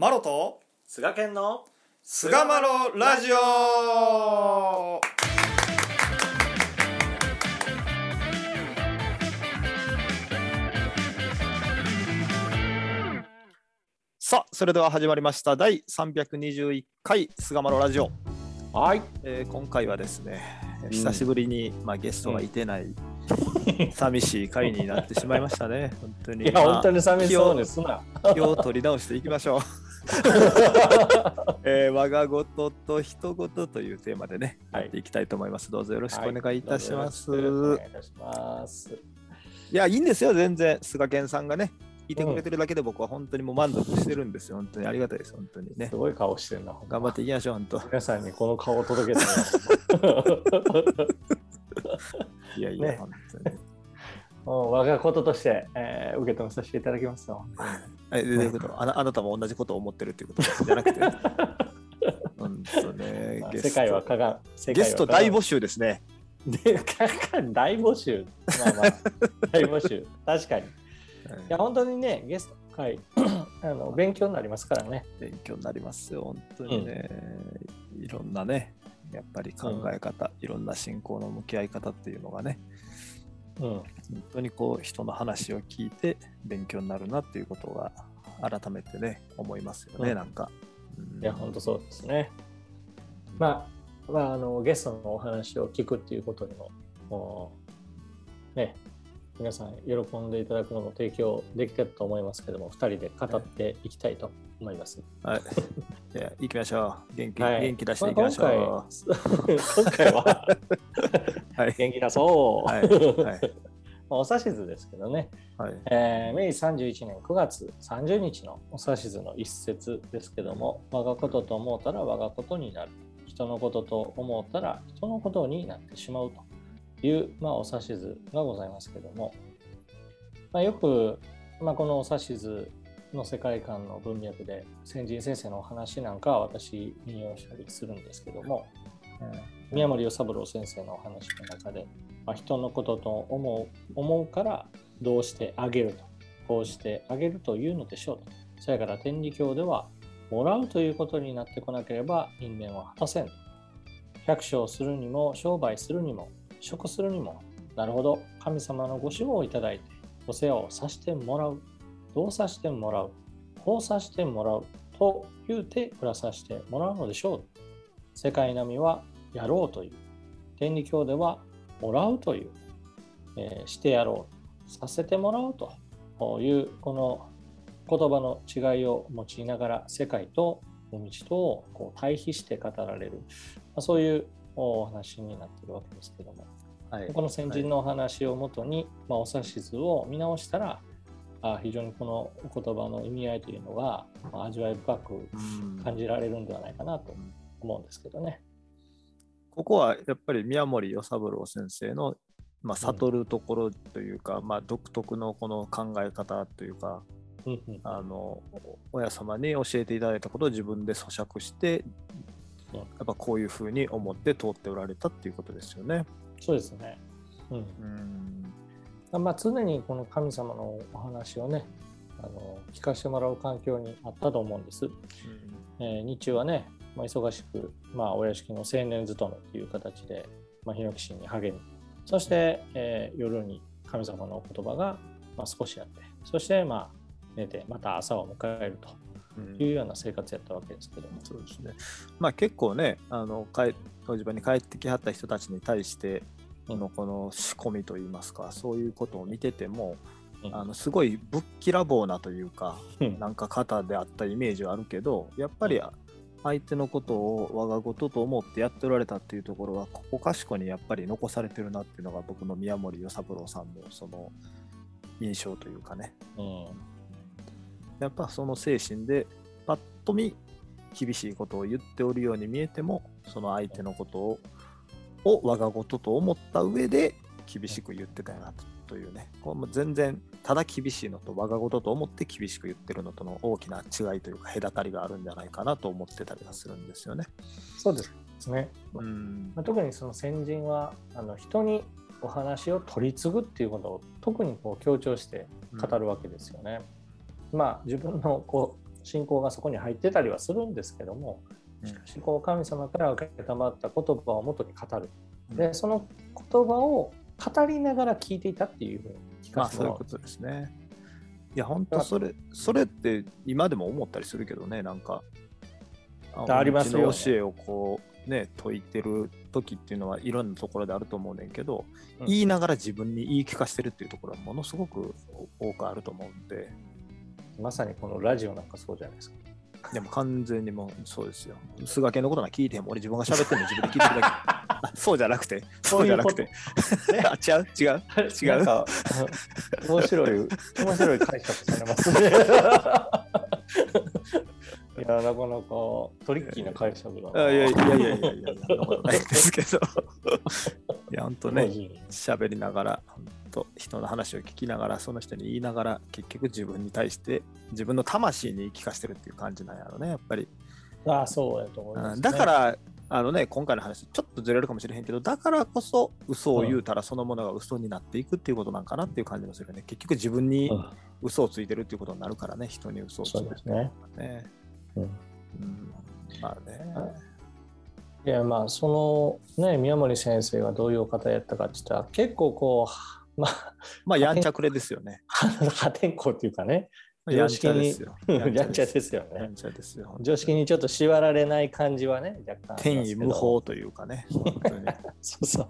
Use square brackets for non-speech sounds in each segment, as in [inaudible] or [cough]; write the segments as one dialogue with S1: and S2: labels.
S1: マロと
S2: 菅健の
S1: 菅マロラジオ。さあそれでは始まりました。第321回菅マロラジオ、
S2: はい。
S1: えー今回はですね久しぶりに、まあ、ゲストがいてない、寂しい回になってしまいましたね。本当に。
S2: いや、
S1: まあ
S2: 本当に寂しそうですな。
S1: 気を取り直していきましょう。えー、我が事と人事というテーマでね、
S2: はい
S1: やっていきたいと思います。どうぞよろしくお願いいたします。
S2: はいお
S1: い、
S2: 願いいたします。
S1: や、いいんですよ、全然。菅健さんがね、いてくれてるだけで僕は本当にもう満足してるんですよ。本当にありがたいです、本当にね
S2: す。ごい顔してるな。
S1: 頑張っていきましょう、本当。
S2: 皆さんにこの顔を届けて [laughs]
S1: いやいや、
S2: ね
S1: 本当に。
S2: もう我がこととして、えー受け止めさせていただきますよ。
S1: えどういうことあなあなたも同じことを思ってるっていうことじゃなくて。[laughs] ね
S2: まあ
S1: ゲスト
S2: 世界はかが世界は
S1: ゲスト大募集ですね。
S2: でかか大募集。まあまあ、[laughs] 大募集。確かに。いや、本当にね、ゲスト会 [coughs] あの勉強になりますからね。
S1: 勉強になりますよ、本当にね。いろんなね、やっぱり考え方、いろんな信仰の向き合い方っていうのがね、
S2: うん。
S1: 本当にこう、人の話を聞いて勉強になるなっていうことが改めてね、思いますよね、
S2: うん
S1: なんか。うん
S2: いや、本当そうですね。まあ、まあ、あのゲストのお話を聞くっていうことにも、ね、皆さん喜んでいただくのも提供できてると思いますけども、2人で語っていきたいと思います。
S1: はい。じゃあ、行きましょう。元気、
S2: はい
S1: 元気出していきましょう。
S2: まあ今回 [laughs] 今回は
S1: はい。
S2: 元気出そう、
S1: はい。はい。[laughs]
S2: まあお指図ですけどね、
S1: はい。
S2: えー明治31年9月30日のお指図の一節ですけども、我がことと思うたら我がことになる。人のことと思ったら人のことになってしまうという、まあ、お指図がございますけども、まあ、よく、まあ、このお指図の世界観の文脈で先人先生のお話なんかは私引用したりするんですけども、宮森与三郎先生のお話の中で、まあ、人のことと思う思うからどうしてあげると。こうしてあげるというのでしょうと。それから天理教ではもらうということになってこなければ因縁は果たせん百姓するにも商売するにも食するにもなるほど。神様のご指導をいただいてお世話をさしてもらう。どうさしてもらう？こうさしてもらうと言うて暮らさせてもらうのでしょう世界並みはやろうという。天理教ではもらうという、えーしてやろうさせてもらうというこの言葉の違いを用いながら世界と道とをこう対比して語られる、まあ、そういうお話になっているわけですけども。
S1: はい。
S2: この先人のお話をもとに、まあ、お指図を見直したらあ非常にこのお言葉の意味合いというのが、まあ味わい深く
S1: うん。
S2: 感じられるんではないかなと思うんですけどね。
S1: ここはやっぱり宮森与三郎先生の、まあ、悟るところというか、まあ、独特のこの考え方というか
S2: うんうん
S1: あの親様に教えていただいたことを自分で咀嚼して
S2: うん
S1: やっぱこういうふうに思って通っておられたっていうことですよね。
S2: そうですね。うん
S1: うん
S2: まあ、常にこの神様のお話をねあの聞かせてもらう環境にあったと思うんです。えー日中はね、まあ、忙しく、まあ、お屋敷の青年勤めという形で、まあ、ヒノキ神に励み。そして、えー夜に神様のお言葉が、まあ、少しあってそして、まあ、寝てまた朝を迎える
S1: うん。
S2: というような生活やったわけですけども。
S1: そうですね。まあ結構ね、あの帰当時場に帰ってきはった人たちに対してのこの仕込みといいますか、そういうことを見てても、
S2: うん。
S1: あのすごいぶっきらぼうなというか、
S2: うん。
S1: なんか方であったイメージはあるけど、やっぱり相手のことを我が事と思ってやっておられたっていうところは、ここかしこにやっぱり残されてるなっていうのが僕の宮森与三郎さんのその印象というかね。
S2: うん
S1: やっぱその精神でパッと見厳しいことを言っておるように見えてもその相手のことをを我が事と思った上で厳しく言ってたよなというねこれも全然ただ厳しいのと我が事と思って厳しく言ってるのとの大きな違いというか隔たりがあるんじゃないかなと思ってたりはするんですよね。
S2: そうですね。
S1: うん
S2: まあ、特にその先人はあの人にお話を取り継ぐっていうことを特にこう強調して語るわけですよね。まあ自分のこう信仰がそこに入ってたりはするんですけどもしかしこう神様から受けたまった言葉をもとに語るでその言葉を語りながら聞いていたっていうふうに聞
S1: まあ
S2: かせてもらう
S1: そういうことですね。いや、本当それ、それって今でも思ったりするけどね、なんか。
S2: ありますよね
S1: 教えをこう、ね、解いてる時っていうのはいろんなところであると思うねんけど、
S2: うん
S1: 言いながら自分に言い聞かせてるっていうところはものすごく多くあると思うんで、
S2: まさにこのラジオなんかそうじゃないですか。
S1: でも完全にもうそうですよ。菅家のことなんか聞いてもん俺自分が喋ってるの自分で聞いてるだけ。あ [laughs] [laughs] そうじゃなくて、そうじゃなくて。[laughs] あ違う？違う？違う？[laughs]
S2: か面白い面白い解釈されますね。いやなかなかトリッキーな解釈だな。
S1: あいやいやいやいやいやなことないですけど。いや、ほんとね、喋りながら、ほんと人の話を聞きながら、その人に言いながら、結局自分に対して、自分の魂に聞かせてるっていう感じなんやろね、やっぱり。
S2: ああそうやと思います、
S1: うんだか、ら、あのね、今回の話、ちょっとずれるかもしれへんけど、だからこそ、嘘を言うたら、そのものが嘘になっていくっていうことなんかなっていう感じもするよね。結局、自分に
S2: うん
S1: 嘘をついてるっていうことになるからね、人に嘘をついてる
S2: そうですね。
S1: ね。
S2: うん
S1: うん、まあね。
S2: いやまあそのね宮森先生がどういうお方やったかって言ったら結構こうまあ
S1: まあ、やんちゃくれですよね。[laughs]
S2: 破天荒っていうかね
S1: やんちゃですよ。
S2: やんちゃですよね
S1: やん。ちゃですよ。
S2: 常識にちょっと縛られない感じはね若干
S1: 天意無法というかね。本当に [laughs]
S2: そうそう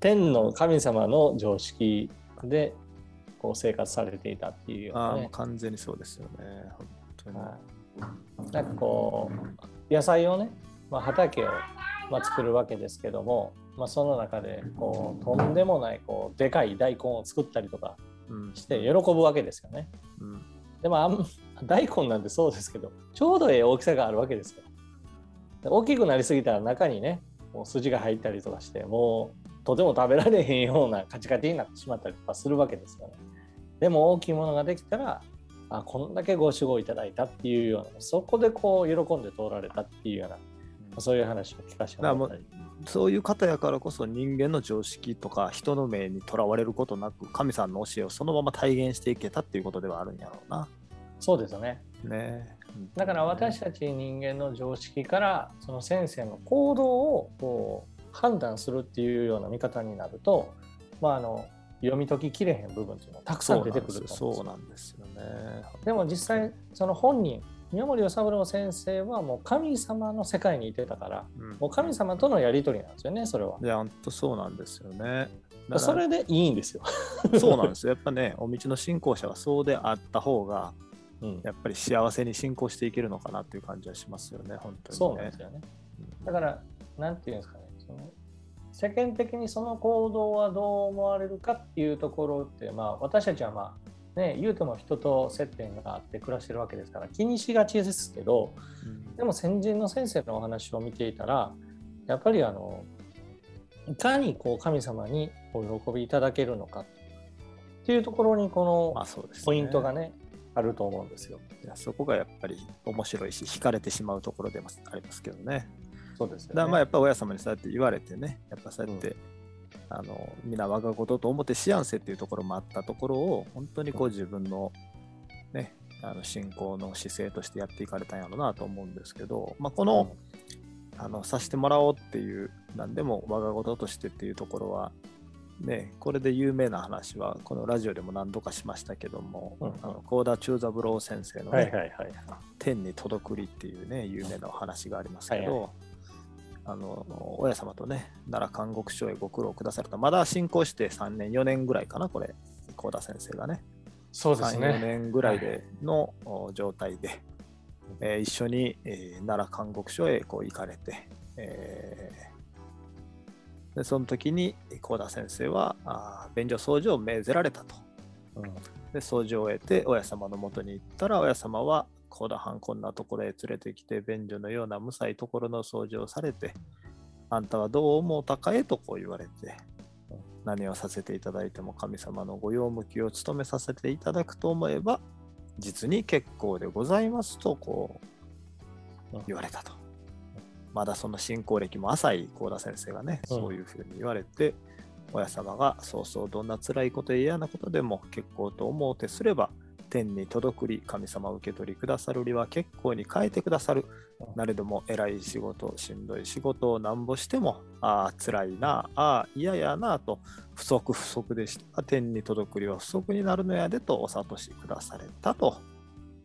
S2: 天の神様の常識でこう生活されていたっていうよう
S1: ああ、完全にそうですよね。本当に。
S2: はいなんかこう野菜をね、まあ、畑を、まあ、作るわけですけども、まあ、その中でこうとんでもないこうでかい大根を作ったりとか
S1: うん
S2: して喜ぶわけですよね。
S1: うん
S2: でもあん大根なんてそうですけどちょうどええ大きさがあるわけですよ。で大きくなりすぎたら中にねもう筋が入ったりとかしてもうとても食べられへんようなカチカチになってしまったりとかするわけですよね。でも大きいものができたらあこんだけご守護いただいたっていうようなそこでこう喜んで通られたっていうようなそういう話を聞かせてもらったり。
S1: そういう方やからこそ人間の常識とか人の目にとらわれることなく神さんの教えをそのまま体現していけたっていうことではあるんやろうな。
S2: そうですよね。
S1: ね
S2: だから私たち人間の常識からその先生の行動をこう判断するっていうような見方になると、まあ、あの読み解ききれへん部分っていうのはたくさん出てくると思うんですよ
S1: そうなんですよね。
S2: でも実際その本人宮森与三郎先生はもう神様の世界にいてたから
S1: うん
S2: もう神様とのやり取りなんですよねそれは。
S1: いや、本当そうなんですよね。
S2: それでいいんですよ。
S1: そうなんですよ。やっぱね、お道の信仰者はそうであった方が、
S2: うん、
S1: やっぱり幸せに信仰していけるのかなっていう感じはしますよね、本当に、ね。
S2: そうなんですよね。だから、なんていうんですかね、その世間的にその行動はどう思われるかっていうところって、まあ、私たちはまあ、ね、言うても人と接点があって暮らしてるわけですから気にしがちですけど
S1: うん
S2: でも先人の先生のお話を見ていたらやっぱりあのいかにこう神様にお喜びいただけるのかっていうところにこの。ポイントがねあると思うんですよ。
S1: いやそこがやっぱり面白いし、惹かれてしまうところでもありますけどね。
S2: そうですよね。
S1: だまあやっぱ親様にそうやって言われてね、やっぱそうやって、あの皆我が事と思ってしやんせっていうところもあったところを、本当にこう自分のね、あの信仰の姿勢としてやっていかれたんやろうなと思うんですけど、まあ、この、あのさせてもらおうっていう、何でも我が事としてっていうところは、ね、これで有名な話は、このラジオでも何度かしましたけども、
S2: うん
S1: あの高田中三郎先生のね、
S2: はいはいはい。
S1: 天に届くりっていうね、有名なお話がありますけど、
S2: はいは
S1: あの親様とね、奈良監獄所へご苦労くだされた、まだ進行して3年、4年ぐらいかな、これ、高田先生がね、3、4
S2: そうですね。
S1: 年ぐらいでの、お状態で、えー一緒に、えー奈良監獄所へこう行かれて、えーでその時に高田先生はあー便所掃除を命ぜられたと。
S2: うん
S1: で掃除を終えて親様のもとに行ったら親様は高田藩こんなところへ連れてきて便所のような無才ところの掃除をされてあんたはどう思うたかえとこう言われて
S2: うん
S1: 何をさせていただいても神様のご用向きを務めさせていただくと思えば実に結構でございますとこう
S2: うん
S1: 言われたと。まだその信仰歴も浅い高田先生がね、
S2: うん
S1: そういうふうに言われて親様がそうそうどんな辛いことや嫌なことでも結構と思うてすれば天に届くり神様を受け取りくださるりは結構に変えてくださる。なれども偉い仕事しんどい仕事をなんぼしてもああ辛いなああ嫌やなと不足不足でした。天に届くりは不足になるのやでとお諭しくだされたと。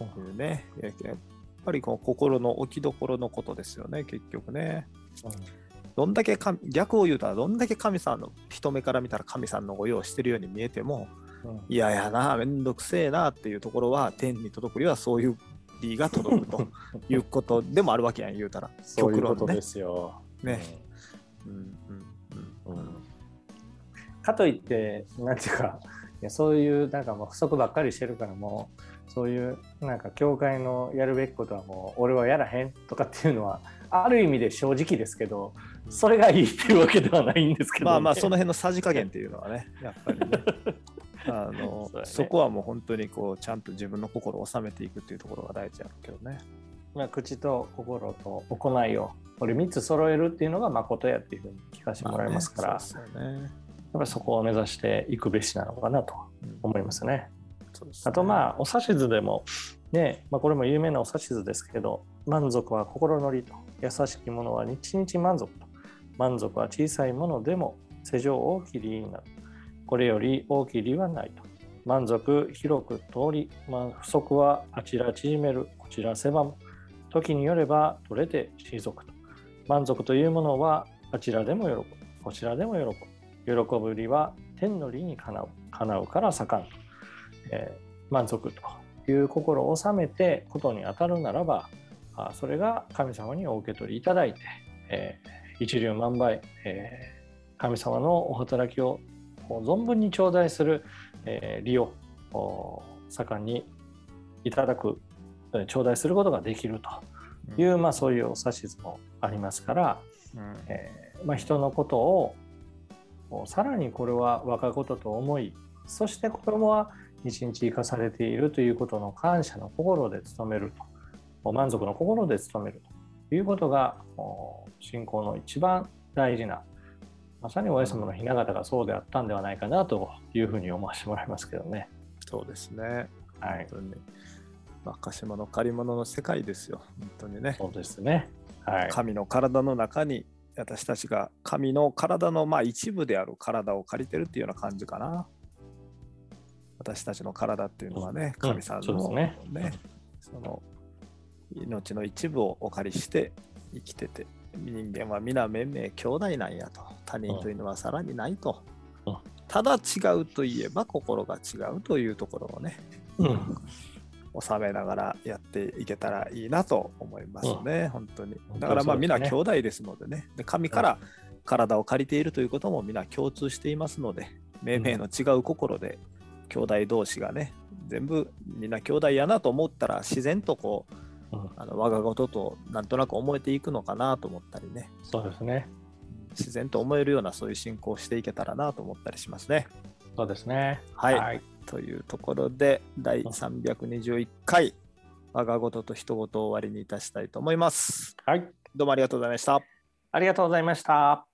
S1: いうね。やっぱりこの心の置きどころのことですよね結局ね。うんどんだけ逆を言うたらどんだけ神さんの人目から見たら神さんのご用をしてるように見えても、いややなめんどくせえなっていうところは天に届くにはそういう理が届くと [laughs] いうことでもあるわけやん言うたら。
S2: そういうことですよ。
S1: ね。
S2: うん。うんうんかといってなんていうかいやそういうなんかもう不足ばっかりしてるからもうそういうなんか教会のやるべきことはもう俺はやらへんとかっていうのはある意味で正直ですけどそれがいいっていうわけではないんですけど、
S1: ね、まあまあその辺のさじ加減っていうのはねやっぱりね [laughs] あのそ、ね,、そこはもう本当にこうちゃんと自分の心を収めていくっていうところが大事やるけどね。
S2: まあ、口と心と行いをこれ3つ揃えるっていうのが誠やっていうふうに聞かせてもらいますから、ねね、やっぱりそこを目指していくべしなのかなと思いますね。うん、あとまあお指図でもね、まあ、これも有名なお指図ですけど満足は心のりと優しき者は日々満足と満足は小さいものでも世上大きい理になるこれより大きい利はないと。満足広く通り、まあ、不足はあちら縮める、こちら狭む。時によれば取れて退くと。満足というものはあちらでも喜ぶ、こちらでも喜ぶ。喜ぶ利は天の利にかなう、叶うから盛んと。えー、満足という心を収めてことに当たるならば、あそれが神様にお受け取りいただいて、えー、一粒万倍、えー、神様のお働きを存分に頂戴する、えー、利を盛んにいただく頂戴することができるという、うん、まあ、そういうお指図もありますから、うん、えー、まあ、人のことをさらにこれは若ことと思いそして子供は一日生かされているということの感謝の心で努めると満足の心で努めるということが信仰の一番大事なまさにおや様の雛形がそうであったんではないかなというふうに思わせてもらいますけどね。
S1: そうですね。はい。本当に。若島の借り物の世界ですよ。本当にね。
S2: そうですね。はい。
S1: 神の体の中に私たちが神の体のまあ一部である体を借りてるっていうような感じかな。私たちの体っていうのはね、うん、神さんのね、ねその命の一部をお借りして生きてて人間は皆めんめ兄弟なんやと。他人というのはさらにないと、うん、ただ違うといえば心が違うというところをね、うん、収めながらやっていけたらいいなと思いますね、うん、本当に。だからまあ皆兄弟ですのでね。で神から体を借りているということも皆共通していますので命名の違う心で兄弟同士がね全部みんな兄弟やなと思ったら自然とこうあの我が事となんとなく思えていくのかなと思ったりね。
S2: そうですね。
S1: 自然と思えるようなそういう進行をしていけたらなと思ったりしますね。
S2: そうですね。
S1: はい、はい、というところで第321回我が事と人事を終わりにいたしたいと思います。
S2: はい。
S1: どうもありがとうございました。
S2: ありがとうございました